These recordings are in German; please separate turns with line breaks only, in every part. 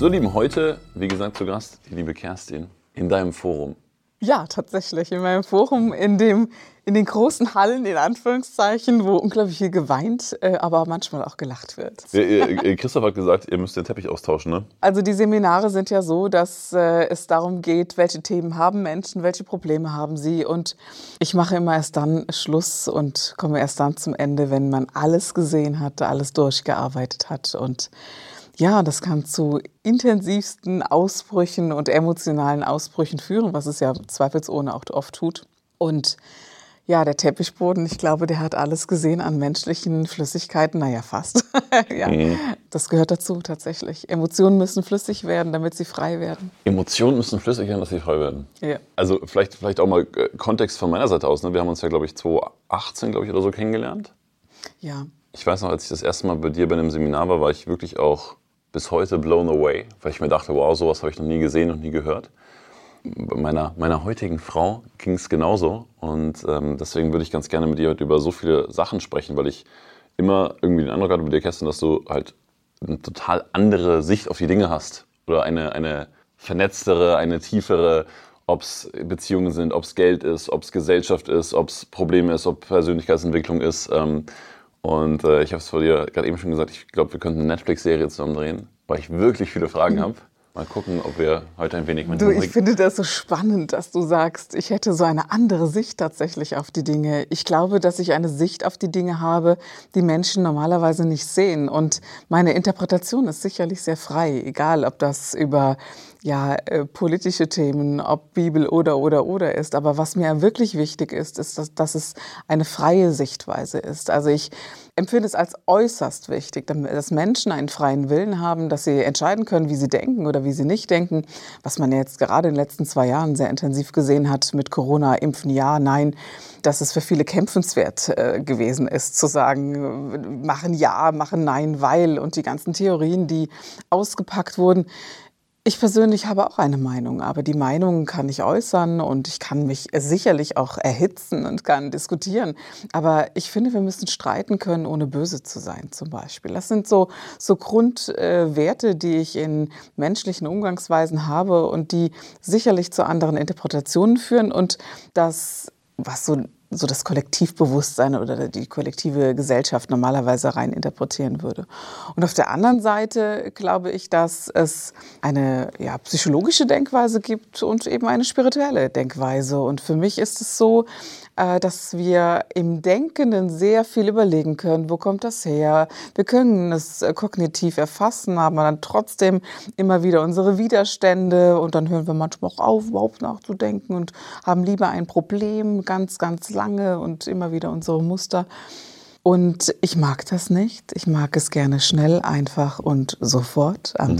So, Lieben, heute, wie gesagt, zu Gast die liebe Kerstin in deinem Forum.
Ja, tatsächlich. In meinem Forum, in, dem, in den großen Hallen, in Anführungszeichen, wo unglaublich viel geweint, äh, aber manchmal auch gelacht wird.
Christoph hat gesagt, ihr müsst den Teppich austauschen, ne?
Also die Seminare sind ja so, dass äh, es darum geht, welche Themen haben Menschen, welche Probleme haben sie. Und ich mache immer erst dann Schluss und komme erst dann zum Ende, wenn man alles gesehen hat, alles durchgearbeitet hat. Und ja, das kann zu intensivsten Ausbrüchen und emotionalen Ausbrüchen führen, was es ja zweifelsohne auch oft tut. Und ja, der Teppichboden, ich glaube, der hat alles gesehen an menschlichen Flüssigkeiten, naja, fast. ja, mhm. Das gehört dazu tatsächlich. Emotionen müssen flüssig werden, damit sie frei werden.
Emotionen müssen flüssig werden, dass sie frei werden.
Ja.
Also vielleicht, vielleicht auch mal äh, Kontext von meiner Seite aus. Ne? Wir haben uns ja, glaube ich, 2018, glaube ich, oder so kennengelernt.
Ja.
Ich weiß noch, als ich das erste Mal bei dir bei einem Seminar war, war ich wirklich auch bis heute blown away, weil ich mir dachte, wow, sowas habe ich noch nie gesehen und nie gehört. Bei meiner, meiner heutigen Frau ging es genauso und ähm, deswegen würde ich ganz gerne mit dir heute über so viele Sachen sprechen, weil ich immer irgendwie den Eindruck hatte bei dir, Kerstin, dass du halt eine total andere Sicht auf die Dinge hast oder eine, eine vernetztere, eine tiefere, ob es Beziehungen sind, ob es Geld ist, ob es Gesellschaft ist, ob es Probleme ist, ob Persönlichkeitsentwicklung ist. Ähm, und äh, ich habe es vor dir gerade eben schon gesagt, ich glaube, wir könnten eine Netflix-Serie zusammen drehen, weil ich wirklich viele Fragen mhm. habe. Mal gucken, ob wir heute ein wenig mit
Du, ich finde das so spannend, dass du sagst, ich hätte so eine andere Sicht tatsächlich auf die Dinge. Ich glaube, dass ich eine Sicht auf die Dinge habe, die Menschen normalerweise nicht sehen. Und meine Interpretation ist sicherlich sehr frei, egal ob das über ja, äh, politische Themen, ob Bibel oder oder oder ist. Aber was mir wirklich wichtig ist, ist, dass, dass es eine freie Sichtweise ist. Also ich empfinde es als äußerst wichtig, dass Menschen einen freien Willen haben, dass sie entscheiden können, wie sie denken oder wie sie nicht denken. Was man jetzt gerade in den letzten zwei Jahren sehr intensiv gesehen hat mit Corona, impfen ja, nein, dass es für viele kämpfenswert äh, gewesen ist, zu sagen, machen ja, machen nein, weil und die ganzen Theorien, die ausgepackt wurden. Ich persönlich habe auch eine Meinung, aber die Meinung kann ich äußern und ich kann mich sicherlich auch erhitzen und kann diskutieren. Aber ich finde, wir müssen streiten können, ohne böse zu sein, zum Beispiel. Das sind so, so Grundwerte, äh, die ich in menschlichen Umgangsweisen habe und die sicherlich zu anderen Interpretationen führen und das, was so so das Kollektivbewusstsein oder die kollektive Gesellschaft normalerweise rein interpretieren würde. Und auf der anderen Seite glaube ich, dass es eine ja, psychologische Denkweise gibt und eben eine spirituelle Denkweise. Und für mich ist es so, dass wir im Denkenden sehr viel überlegen können, wo kommt das her? Wir können es äh, kognitiv erfassen, haben dann trotzdem immer wieder unsere Widerstände und dann hören wir manchmal auch auf, überhaupt nachzudenken und haben lieber ein Problem ganz, ganz lange und immer wieder unsere Muster. Und ich mag das nicht. Ich mag es gerne schnell, einfach und sofort am mhm.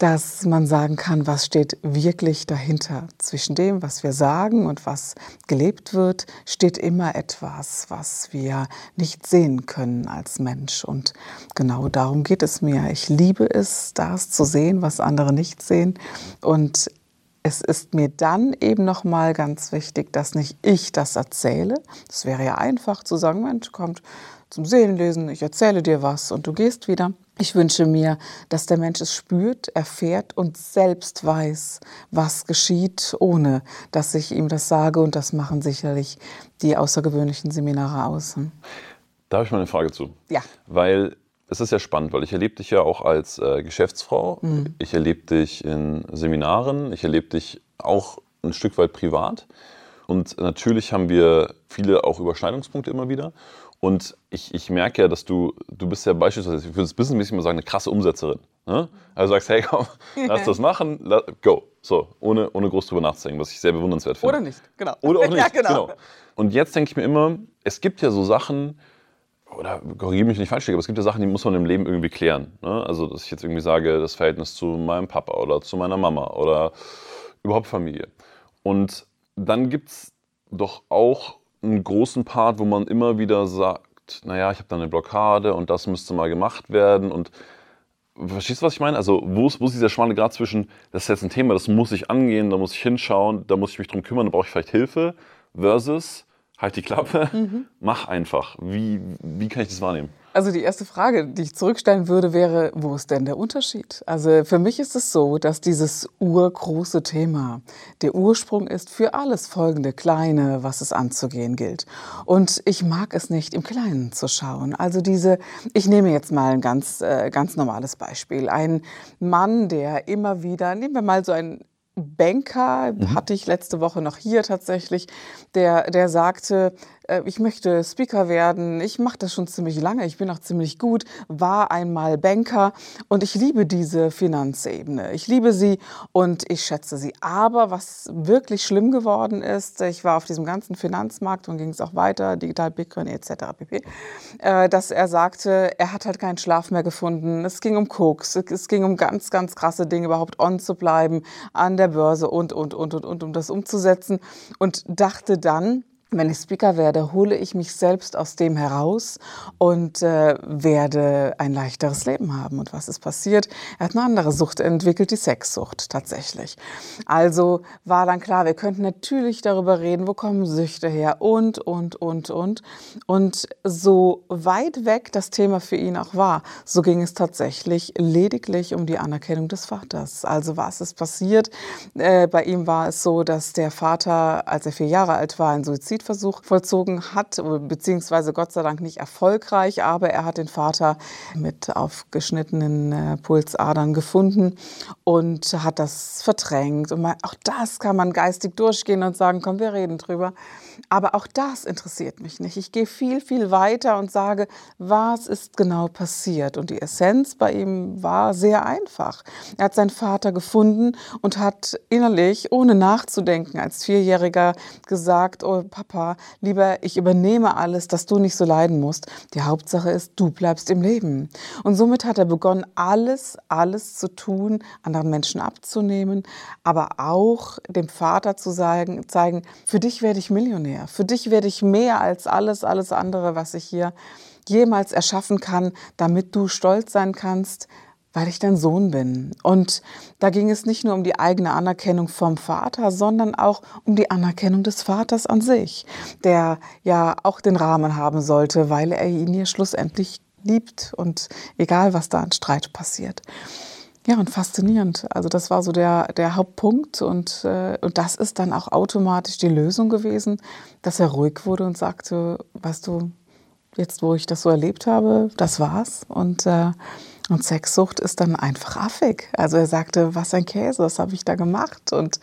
Dass man sagen kann, was steht wirklich dahinter. Zwischen dem, was wir sagen und was gelebt wird, steht immer etwas, was wir nicht sehen können als Mensch. Und genau darum geht es mir. Ich liebe es, das zu sehen, was andere nicht sehen. Und es ist mir dann eben noch mal ganz wichtig, dass nicht ich das erzähle. Es wäre ja einfach zu sagen, Mensch, kommt zum Seelenlesen, ich erzähle dir was und du gehst wieder. Ich wünsche mir, dass der Mensch es spürt, erfährt und selbst weiß, was geschieht, ohne dass ich ihm das sage. Und das machen sicherlich die außergewöhnlichen Seminare aus.
Da habe ich mal eine Frage zu.
Ja.
Weil es ist ja spannend, weil ich erlebe dich ja auch als äh, Geschäftsfrau. Mhm. Ich erlebe dich in Seminaren. Ich erlebe dich auch ein Stück weit privat. Und natürlich haben wir viele auch Überschneidungspunkte immer wieder. Und ich, ich merke ja, dass du, du bist ja beispielsweise, ich würde es businessmäßig mal sagen, eine krasse Umsetzerin. Ne? Also sagst, hey komm, lass das machen, go. So, ohne, ohne groß drüber nachzudenken, was ich sehr bewundernswert finde.
Oder nicht, genau.
Oder auch nicht,
ja, genau.
genau. Und jetzt denke ich mir immer, es gibt ja so Sachen, oder korrigiere mich nicht falsch, aber es gibt ja Sachen, die muss man im Leben irgendwie klären. Ne? Also, dass ich jetzt irgendwie sage, das Verhältnis zu meinem Papa oder zu meiner Mama oder überhaupt Familie. Und dann gibt es doch auch einen großen Part, wo man immer wieder sagt, naja, ich habe da eine Blockade und das müsste mal gemacht werden und Verstehst du, was ich meine? Also, wo ist, wo ist dieser schmale Grad zwischen, das ist jetzt ein Thema, das muss ich angehen, da muss ich hinschauen, da muss ich mich drum kümmern, da brauche ich vielleicht Hilfe, versus, halt die Klappe, mhm. mach einfach. Wie, wie kann ich das wahrnehmen?
Also die erste Frage, die ich zurückstellen würde, wäre, wo ist denn der Unterschied? Also für mich ist es so, dass dieses urgroße Thema der Ursprung ist für alles folgende Kleine, was es anzugehen gilt. Und ich mag es nicht, im Kleinen zu schauen. Also diese, ich nehme jetzt mal ein ganz, äh, ganz normales Beispiel. Ein Mann, der immer wieder, nehmen wir mal so ein Banker, mhm. hatte ich letzte Woche noch hier tatsächlich, der, der sagte, äh, ich möchte Speaker werden, ich mache das schon ziemlich lange, ich bin auch ziemlich gut, war einmal Banker und ich liebe diese Finanzebene. Ich liebe sie und ich schätze sie. Aber was wirklich schlimm geworden ist, ich war auf diesem ganzen Finanzmarkt und ging es auch weiter, Digital Bitcoin etc. pp., äh, dass er sagte, er hat halt keinen Schlaf mehr gefunden. Es ging um Koks, es ging um ganz, ganz krasse Dinge, überhaupt on zu bleiben an der Börse und, und, und, und, und, um das umzusetzen und dachte dann, wenn ich Speaker werde, hole ich mich selbst aus dem heraus und äh, werde ein leichteres Leben haben. Und was ist passiert? Er hat eine andere Sucht entwickelt, die Sexsucht tatsächlich. Also war dann klar, wir könnten natürlich darüber reden, wo kommen Süchte her und, und, und, und. Und so weit weg das Thema für ihn auch war, so ging es tatsächlich lediglich um die Anerkennung des Vaters. Also was ist passiert? Äh, bei ihm war es so, dass der Vater, als er vier Jahre alt war, ein Suizid Suizidversuch vollzogen hat, beziehungsweise Gott sei Dank nicht erfolgreich, aber er hat den Vater mit aufgeschnittenen äh, Pulsadern gefunden und hat das verdrängt. Und auch das kann man geistig durchgehen und sagen, komm, wir reden drüber. Aber auch das interessiert mich nicht. Ich gehe viel, viel weiter und sage, was ist genau passiert? Und die Essenz bei ihm war sehr einfach. Er hat seinen Vater gefunden und hat innerlich, ohne nachzudenken, als Vierjähriger gesagt, oh Papa, lieber, ich übernehme alles, dass du nicht so leiden musst. Die Hauptsache ist, du bleibst im Leben. Und somit hat er begonnen, alles, alles zu tun, anderen Menschen abzunehmen, aber auch dem Vater zu sagen, zeigen, für dich werde ich Millionär. Für dich werde ich mehr als alles, alles andere, was ich hier jemals erschaffen kann, damit du stolz sein kannst, weil ich dein Sohn bin. Und da ging es nicht nur um die eigene Anerkennung vom Vater, sondern auch um die Anerkennung des Vaters an sich, der ja auch den Rahmen haben sollte, weil er ihn hier schlussendlich liebt und egal, was da an Streit passiert. Ja, und faszinierend. Also das war so der, der Hauptpunkt und, äh, und das ist dann auch automatisch die Lösung gewesen, dass er ruhig wurde und sagte, weißt du, jetzt wo ich das so erlebt habe, das war's. Und, äh, und Sexsucht ist dann einfach affig. Also er sagte, was ein Käse, was habe ich da gemacht? Und,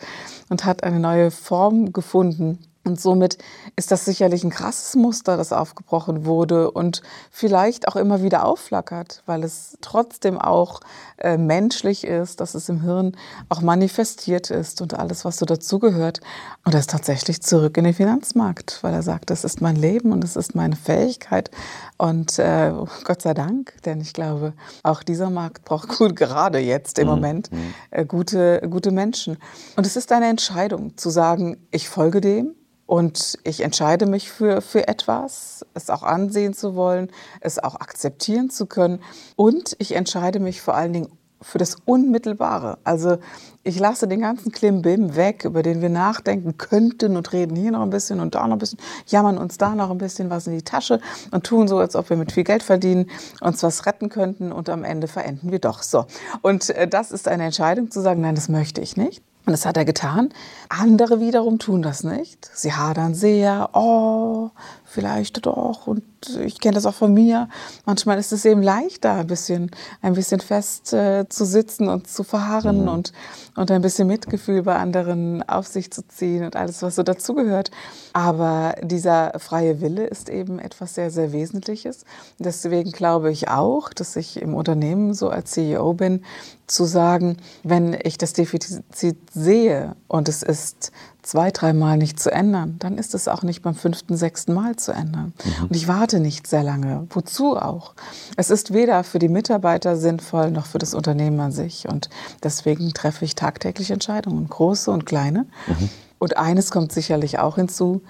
und hat eine neue Form gefunden und somit ist das sicherlich ein krasses Muster, das aufgebrochen wurde und vielleicht auch immer wieder aufflackert, weil es trotzdem auch äh, menschlich ist, dass es im Hirn auch manifestiert ist und alles, was so dazugehört. Und er ist tatsächlich zurück in den Finanzmarkt, weil er sagt, das ist mein Leben und es ist meine Fähigkeit. Und äh, Gott sei Dank, denn ich glaube, auch dieser Markt braucht gut, gerade jetzt im mhm. Moment mhm. äh, gute, gute Menschen. Und es ist eine Entscheidung zu sagen, ich folge dem und ich entscheide mich für, für etwas, es auch ansehen zu wollen, es auch akzeptieren zu können. Und ich entscheide mich vor allen Dingen für das Unmittelbare. Also ich lasse den ganzen Klimbim weg, über den wir nachdenken könnten und reden hier noch ein bisschen und da noch ein bisschen, jammern uns da noch ein bisschen was in die Tasche und tun so, als ob wir mit viel Geld verdienen, uns was retten könnten und am Ende verenden wir doch so. Und äh, das ist eine Entscheidung zu sagen, nein, das möchte ich nicht. Und das hat er getan. Andere wiederum tun das nicht. Sie hadern sehr, oh, vielleicht doch. Und ich kenne das auch von mir. Manchmal ist es eben leichter, ein bisschen, ein bisschen fest äh, zu sitzen und zu verharren mhm. und, und ein bisschen Mitgefühl bei anderen auf sich zu ziehen und alles, was so dazugehört. Aber dieser freie Wille ist eben etwas sehr, sehr Wesentliches. Deswegen glaube ich auch, dass ich im Unternehmen so als CEO bin, zu sagen, wenn ich das Defizit sehe und es ist zwei, dreimal nicht zu ändern, dann ist es auch nicht beim fünften, sechsten Mal zu ändern. Mhm. Und ich warte nicht sehr lange. Wozu auch? Es ist weder für die Mitarbeiter sinnvoll noch für das Unternehmen an sich. Und deswegen treffe ich tagtäglich Entscheidungen, große und kleine. Mhm. Und eines kommt sicherlich auch hinzu,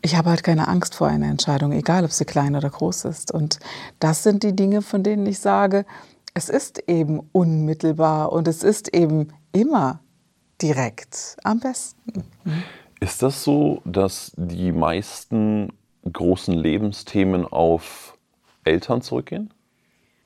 ich habe halt keine Angst vor einer Entscheidung, egal ob sie klein oder groß ist. Und das sind die Dinge, von denen ich sage, es ist eben unmittelbar und es ist eben immer direkt am besten.
Ist das so, dass die meisten großen Lebensthemen auf Eltern zurückgehen?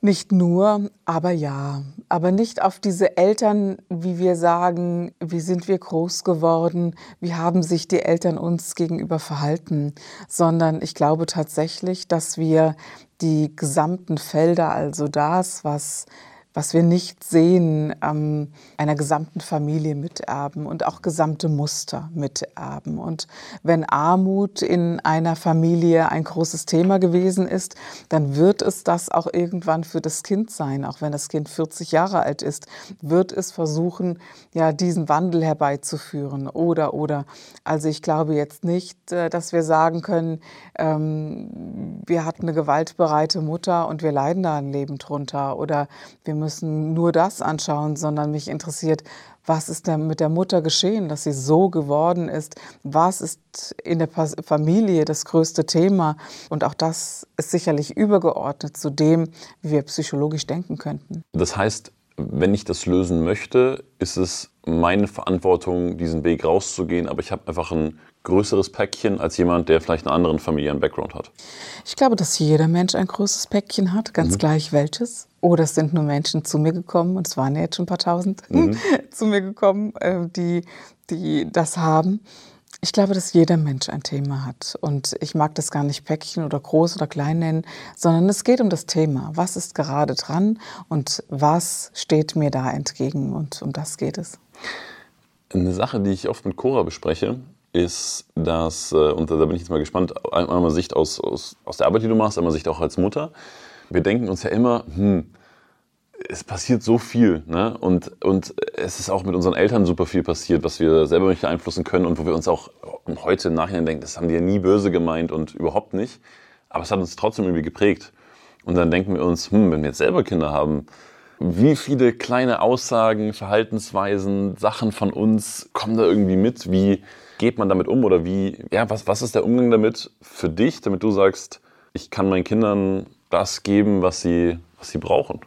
Nicht nur, aber ja. Aber nicht auf diese Eltern, wie wir sagen, wie sind wir groß geworden, wie haben sich die Eltern uns gegenüber verhalten, sondern ich glaube tatsächlich, dass wir die gesamten Felder, also das, was was wir nicht sehen, ähm, einer gesamten Familie miterben und auch gesamte Muster miterben. Und wenn Armut in einer Familie ein großes Thema gewesen ist, dann wird es das auch irgendwann für das Kind sein. Auch wenn das Kind 40 Jahre alt ist, wird es versuchen, ja, diesen Wandel herbeizuführen. Oder, oder. Also ich glaube jetzt nicht, äh, dass wir sagen können, ähm, wir hatten eine gewaltbereite Mutter und wir leiden da ein Leben drunter. Oder wir müssen nur das anschauen, sondern mich interessiert, was ist denn mit der Mutter geschehen, dass sie so geworden ist? Was ist in der Familie das größte Thema? Und auch das ist sicherlich übergeordnet zu dem, wie wir psychologisch denken könnten.
Das heißt, wenn ich das lösen möchte, ist es meine Verantwortung, diesen Weg rauszugehen, aber ich habe einfach ein größeres Päckchen als jemand, der vielleicht einen anderen familiären Background hat?
Ich glaube, dass jeder Mensch ein großes Päckchen hat, ganz mhm. gleich welches. Oder es sind nur Menschen zu mir gekommen, und es waren ja jetzt schon ein paar tausend mhm. zu mir gekommen, äh, die, die das haben. Ich glaube, dass jeder Mensch ein Thema hat. Und ich mag das gar nicht Päckchen oder groß oder klein nennen, sondern es geht um das Thema. Was ist gerade dran und was steht mir da entgegen? Und um das geht es.
Eine Sache, die ich oft mit Cora bespreche, ist, dass, äh, und da bin ich jetzt mal gespannt, einmal Sicht aus, aus, aus der Arbeit, die du machst, einmal Sicht auch als Mutter. Wir denken uns ja immer, hm, es passiert so viel. Ne? Und, und es ist auch mit unseren Eltern super viel passiert, was wir selber nicht beeinflussen können und wo wir uns auch heute im Nachhinein denken, das haben die ja nie böse gemeint und überhaupt nicht. Aber es hat uns trotzdem irgendwie geprägt. Und dann denken wir uns, hm, wenn wir jetzt selber Kinder haben, wie viele kleine Aussagen, Verhaltensweisen, Sachen von uns kommen da irgendwie mit? Wie, geht man damit um oder wie, ja, was, was ist der Umgang damit für dich, damit du sagst, ich kann meinen Kindern das geben, was sie, was sie brauchen?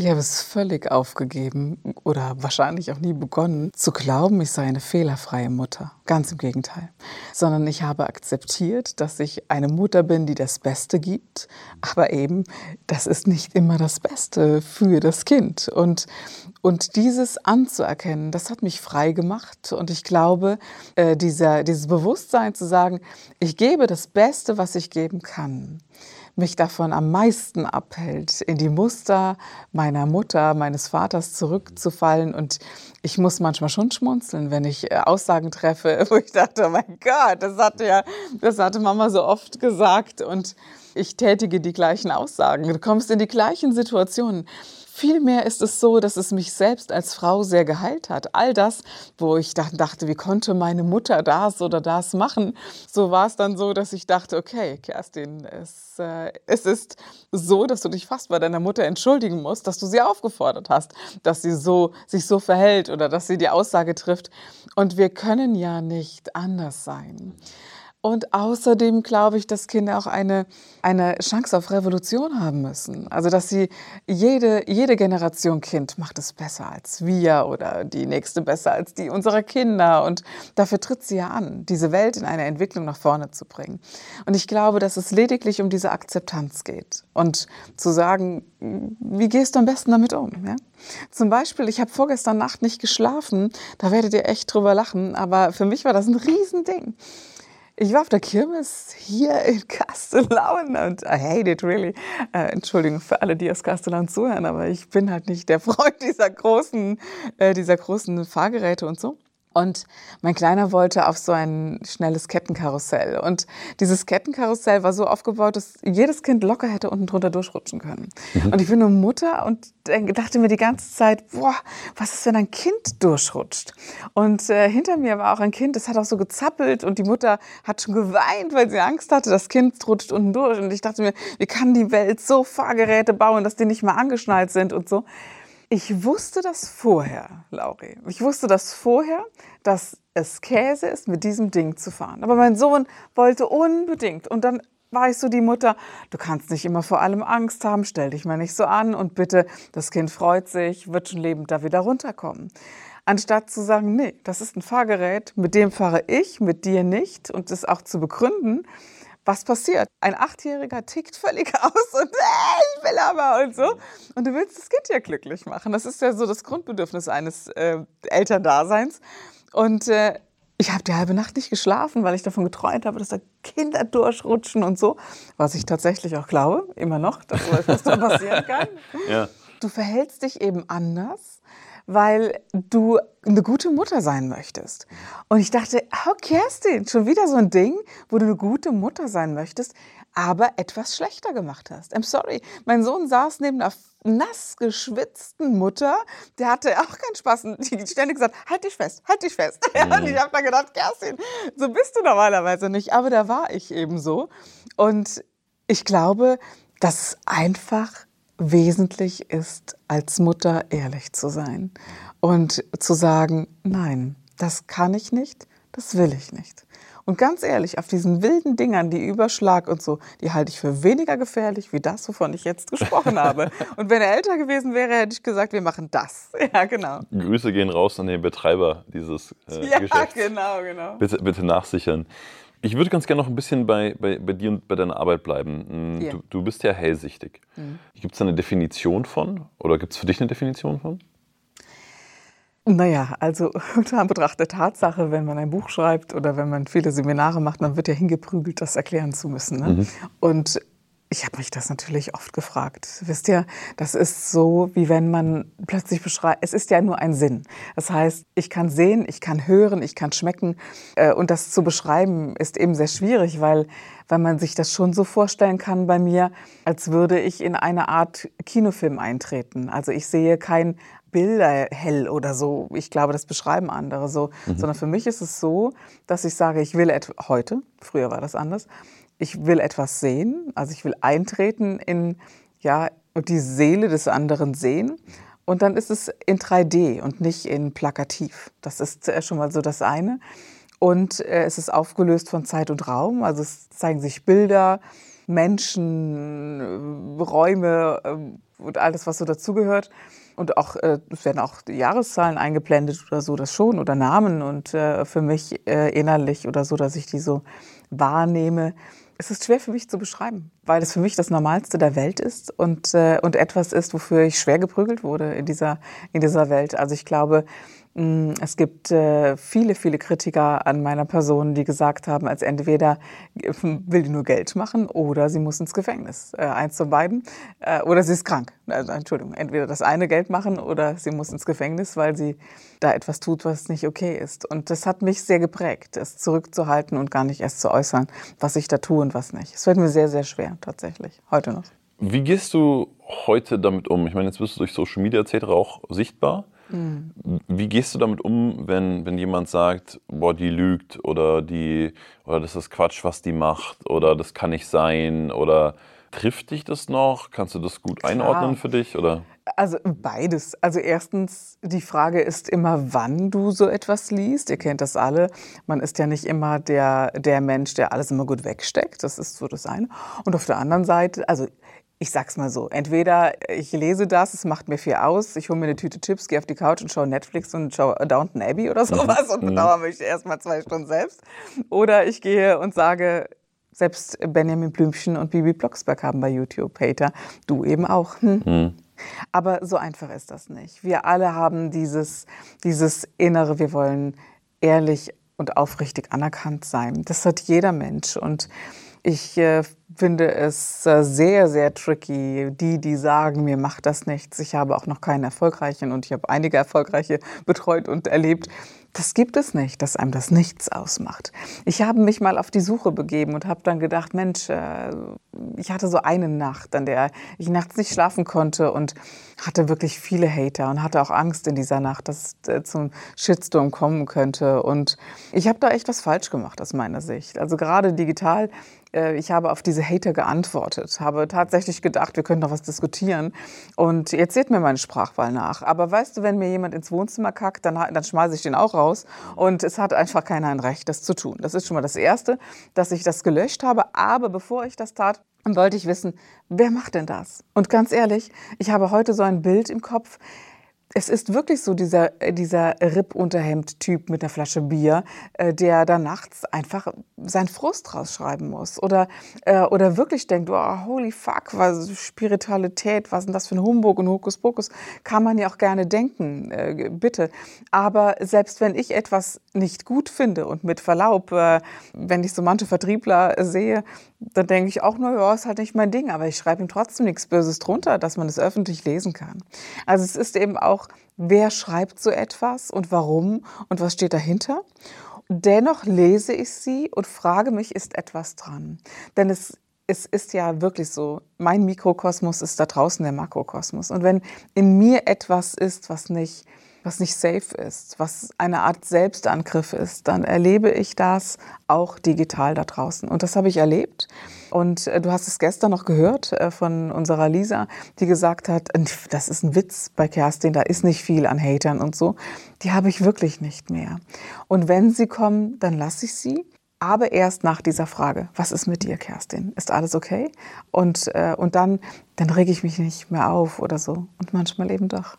Ich habe es völlig aufgegeben oder wahrscheinlich auch nie begonnen zu glauben, ich sei eine fehlerfreie Mutter. Ganz im Gegenteil. Sondern ich habe akzeptiert, dass ich eine Mutter bin, die das Beste gibt. Aber eben, das ist nicht immer das Beste für das Kind. Und, und dieses anzuerkennen, das hat mich frei gemacht. Und ich glaube, äh, dieser, dieses Bewusstsein zu sagen, ich gebe das Beste, was ich geben kann mich davon am meisten abhält, in die Muster meiner Mutter, meines Vaters zurückzufallen. Und ich muss manchmal schon schmunzeln, wenn ich äh, Aussagen treffe, wo ich dachte, oh mein Gott, das hatte ja, das hatte Mama so oft gesagt. Und ich tätige die gleichen Aussagen. Du kommst in die gleichen Situationen. Vielmehr ist es so, dass es mich selbst als Frau sehr geheilt hat. All das, wo ich dachte, wie konnte meine Mutter das oder das machen, so war es dann so, dass ich dachte, okay, Kerstin, es, äh, es ist so, dass du dich fast bei deiner Mutter entschuldigen musst, dass du sie aufgefordert hast, dass sie so, sich so verhält oder dass sie die Aussage trifft. Und wir können ja nicht anders sein. Und außerdem glaube ich, dass Kinder auch eine, eine Chance auf Revolution haben müssen. Also, dass sie jede, jede Generation Kind macht es besser als wir oder die nächste besser als die unserer Kinder. Und dafür tritt sie ja an, diese Welt in eine Entwicklung nach vorne zu bringen. Und ich glaube, dass es lediglich um diese Akzeptanz geht. Und zu sagen, wie gehst du am besten damit um? Ja? Zum Beispiel, ich habe vorgestern Nacht nicht geschlafen. Da werdet ihr echt drüber lachen. Aber für mich war das ein Riesending. Ich war auf der Kirmes hier in Castellan und I hate it really. Äh, Entschuldigung für alle, die aus Castellan zuhören, aber ich bin halt nicht der Freund dieser großen, äh, dieser großen Fahrgeräte und so. Und mein Kleiner wollte auf so ein schnelles Kettenkarussell. Und dieses Kettenkarussell war so aufgebaut, dass jedes Kind locker hätte unten drunter durchrutschen können. Mhm. Und ich bin eine Mutter und dachte mir die ganze Zeit, boah, was ist, wenn ein Kind durchrutscht? Und äh, hinter mir war auch ein Kind, das hat auch so gezappelt und die Mutter hat schon geweint, weil sie Angst hatte, das Kind rutscht unten durch. Und ich dachte mir, wie kann die Welt so Fahrgeräte bauen, dass die nicht mal angeschnallt sind und so. Ich wusste das vorher, Lauri. Ich wusste das vorher, dass es Käse ist, mit diesem Ding zu fahren. Aber mein Sohn wollte unbedingt. Und dann ich so die Mutter, du kannst nicht immer vor allem Angst haben, stell dich mal nicht so an und bitte, das Kind freut sich, wird schon lebend da wieder runterkommen. Anstatt zu sagen, nee, das ist ein Fahrgerät, mit dem fahre ich, mit dir nicht und das auch zu begründen, was passiert? Ein Achtjähriger tickt völlig aus und äh, ich will aber und so. Und du willst das Kind ja glücklich machen. Das ist ja so das Grundbedürfnis eines äh, Elterndaseins. Und äh, ich habe die halbe Nacht nicht geschlafen, weil ich davon geträumt habe, dass da Kinder durchrutschen und so. Was ich tatsächlich auch glaube, immer noch, dass das passieren kann. Ja. Du verhältst dich eben anders weil du eine gute Mutter sein möchtest. Und ich dachte, oh Kerstin, schon wieder so ein Ding, wo du eine gute Mutter sein möchtest, aber etwas schlechter gemacht hast. I'm sorry. Mein Sohn saß neben einer nass geschwitzten Mutter, der hatte auch keinen Spaß. Und die ständig gesagt, halt dich fest, halt dich fest. Mhm. und ich habe da gedacht, Kerstin, so bist du normalerweise nicht. Aber da war ich eben so. Und ich glaube, dass einfach wesentlich ist, als Mutter ehrlich zu sein und zu sagen, nein, das kann ich nicht, das will ich nicht. Und ganz ehrlich, auf diesen wilden Dingern, die Überschlag und so, die halte ich für weniger gefährlich wie das, wovon ich jetzt gesprochen habe. Und wenn er älter gewesen wäre, hätte ich gesagt, wir machen das. Ja, genau.
Grüße gehen raus an den Betreiber dieses äh, ja, Geschäfts.
Ja, genau, genau.
Bitte, bitte nachsichern. Ich würde ganz gerne noch ein bisschen bei, bei, bei dir und bei deiner Arbeit bleiben. Yeah. Mm, du, du, bist ja hellsichtig. Mhm. Gibt es eine Definition von? Oder gibt es für dich eine Definition von?
Naja, also unter Anbetracht der Tatsache, wenn man ein Buch schreibt oder wenn man viele Seminare macht, dann wird ja hingeprügelt, das erklären zu müssen. Ne? Mhm. Und ich habe mich das natürlich oft gefragt. Wisst ihr, das ist so, wie wenn man plötzlich beschreibt, es ist ja nur ein Sinn. Das heißt, ich kann sehen, ich kann hören, ich kann schmecken. Äh, und das zu beschreiben ist eben sehr schwierig, weil, weil man sich das schon so vorstellen kann bei mir, als würde ich in eine Art Kinofilm eintreten. Also ich sehe kein Bilder hell oder so. Ich glaube, das beschreiben andere so. Mhm. Sondern für mich ist es so, dass ich sage, ich will heute, früher war das anders, ich will etwas sehen, also ich will eintreten in ja, die Seele des anderen sehen. Und dann ist es in 3D und nicht in plakativ. Das ist äh, schon mal so das eine. Und äh, es ist aufgelöst von Zeit und Raum. Also es zeigen sich Bilder, Menschen, äh, Räume und alles, was so dazugehört. Und auch, es werden auch Jahreszahlen eingeblendet oder so, das schon, oder Namen. Und für mich innerlich oder so, dass ich die so wahrnehme, es ist schwer für mich zu beschreiben, weil es für mich das Normalste der Welt ist und, äh, und etwas ist, wofür ich schwer geprügelt wurde in dieser, in dieser Welt. Also ich glaube, es gibt äh, viele, viele Kritiker an meiner Person, die gesagt haben, als entweder will die nur Geld machen oder sie muss ins Gefängnis. Äh, eins von beiden. Äh, oder sie ist krank. Also, Entschuldigung, entweder das eine Geld machen oder sie muss ins Gefängnis, weil sie da etwas tut, was nicht okay ist. Und das hat mich sehr geprägt, es zurückzuhalten und gar nicht erst zu äußern, was ich da tue und was nicht. Es fällt mir sehr, sehr schwer, tatsächlich, heute noch.
Wie gehst du heute damit um? Ich meine, jetzt bist du durch Social Media etc. auch sichtbar. Mhm. Wie gehst du damit um, wenn, wenn jemand sagt, boah, die lügt oder die oder das ist Quatsch, was die macht oder das kann nicht sein oder trifft dich das noch? Kannst du das gut Klar. einordnen für dich oder?
Also beides. Also erstens, die Frage ist immer, wann du so etwas liest. Ihr kennt das alle. Man ist ja nicht immer der, der Mensch, der alles immer gut wegsteckt. Das ist so das eine. Und auf der anderen Seite, also ich sag's mal so, entweder ich lese das, es macht mir viel aus, ich hole mir eine Tüte Chips, gehe auf die Couch und schaue Netflix und schaue Downton Abbey oder sowas mhm. und bedauere mich erstmal zwei Stunden selbst. Oder ich gehe und sage, selbst Benjamin Blümchen und Bibi Blocksberg haben bei YouTube Hater, du eben auch. Hm. Mhm. Aber so einfach ist das nicht. Wir alle haben dieses, dieses Innere, wir wollen ehrlich und aufrichtig anerkannt sein. Das hat jeder Mensch und ich äh, finde es äh, sehr, sehr tricky. Die, die sagen, mir macht das nichts. Ich habe auch noch keinen erfolgreichen und ich habe einige erfolgreiche betreut und erlebt. Das gibt es nicht, dass einem das nichts ausmacht. Ich habe mich mal auf die Suche begeben und habe dann gedacht, Mensch, äh, ich hatte so eine Nacht, an der ich nachts nicht schlafen konnte und hatte wirklich viele Hater und hatte auch Angst in dieser Nacht, dass es äh, zum Shitstorm kommen könnte. Und ich habe da echt was falsch gemacht aus meiner Sicht. Also gerade digital ich habe auf diese Hater geantwortet, habe tatsächlich gedacht, wir können doch was diskutieren. Und jetzt seht mir meine Sprachwahl nach. Aber weißt du, wenn mir jemand ins Wohnzimmer kackt, dann, dann schmeiße ich den auch raus. Und es hat einfach keiner ein Recht, das zu tun. Das ist schon mal das Erste, dass ich das gelöscht habe. Aber bevor ich das tat, wollte ich wissen, wer macht denn das? Und ganz ehrlich, ich habe heute so ein Bild im Kopf es ist wirklich so dieser, äh, dieser Rippunterhemd-Typ mit einer Flasche Bier, äh, der da nachts einfach seinen Frust rausschreiben muss. Oder, äh, oder wirklich denkt, oh, holy fuck, was Spiritualität, was ist denn das für ein Humbug und Hokuspokus? Kann man ja auch gerne denken, bitte. Aber selbst wenn ich etwas nicht gut finde und mit Verlaub, wenn ich so manche Vertriebler sehe, dann denke ich auch, naja, ist halt nicht mein Ding, aber ich schreibe ihm trotzdem nichts Böses drunter, dass man es öffentlich lesen kann. Also es ist eben auch, wer schreibt so etwas und warum und was steht dahinter. Dennoch lese ich sie und frage mich, ist etwas dran? Denn es es ist ja wirklich so, mein Mikrokosmos ist da draußen der Makrokosmos. Und wenn in mir etwas ist, was nicht was nicht safe ist, was eine Art Selbstangriff ist, dann erlebe ich das auch digital da draußen. Und das habe ich erlebt. Und äh, du hast es gestern noch gehört äh, von unserer Lisa, die gesagt hat, das ist ein Witz bei Kerstin, da ist nicht viel an Hatern und so. Die habe ich wirklich nicht mehr. Und wenn sie kommen, dann lasse ich sie. Aber erst nach dieser Frage, was ist mit dir, Kerstin? Ist alles okay? Und, äh, und dann, dann rege ich mich nicht mehr auf oder so. Und manchmal eben doch.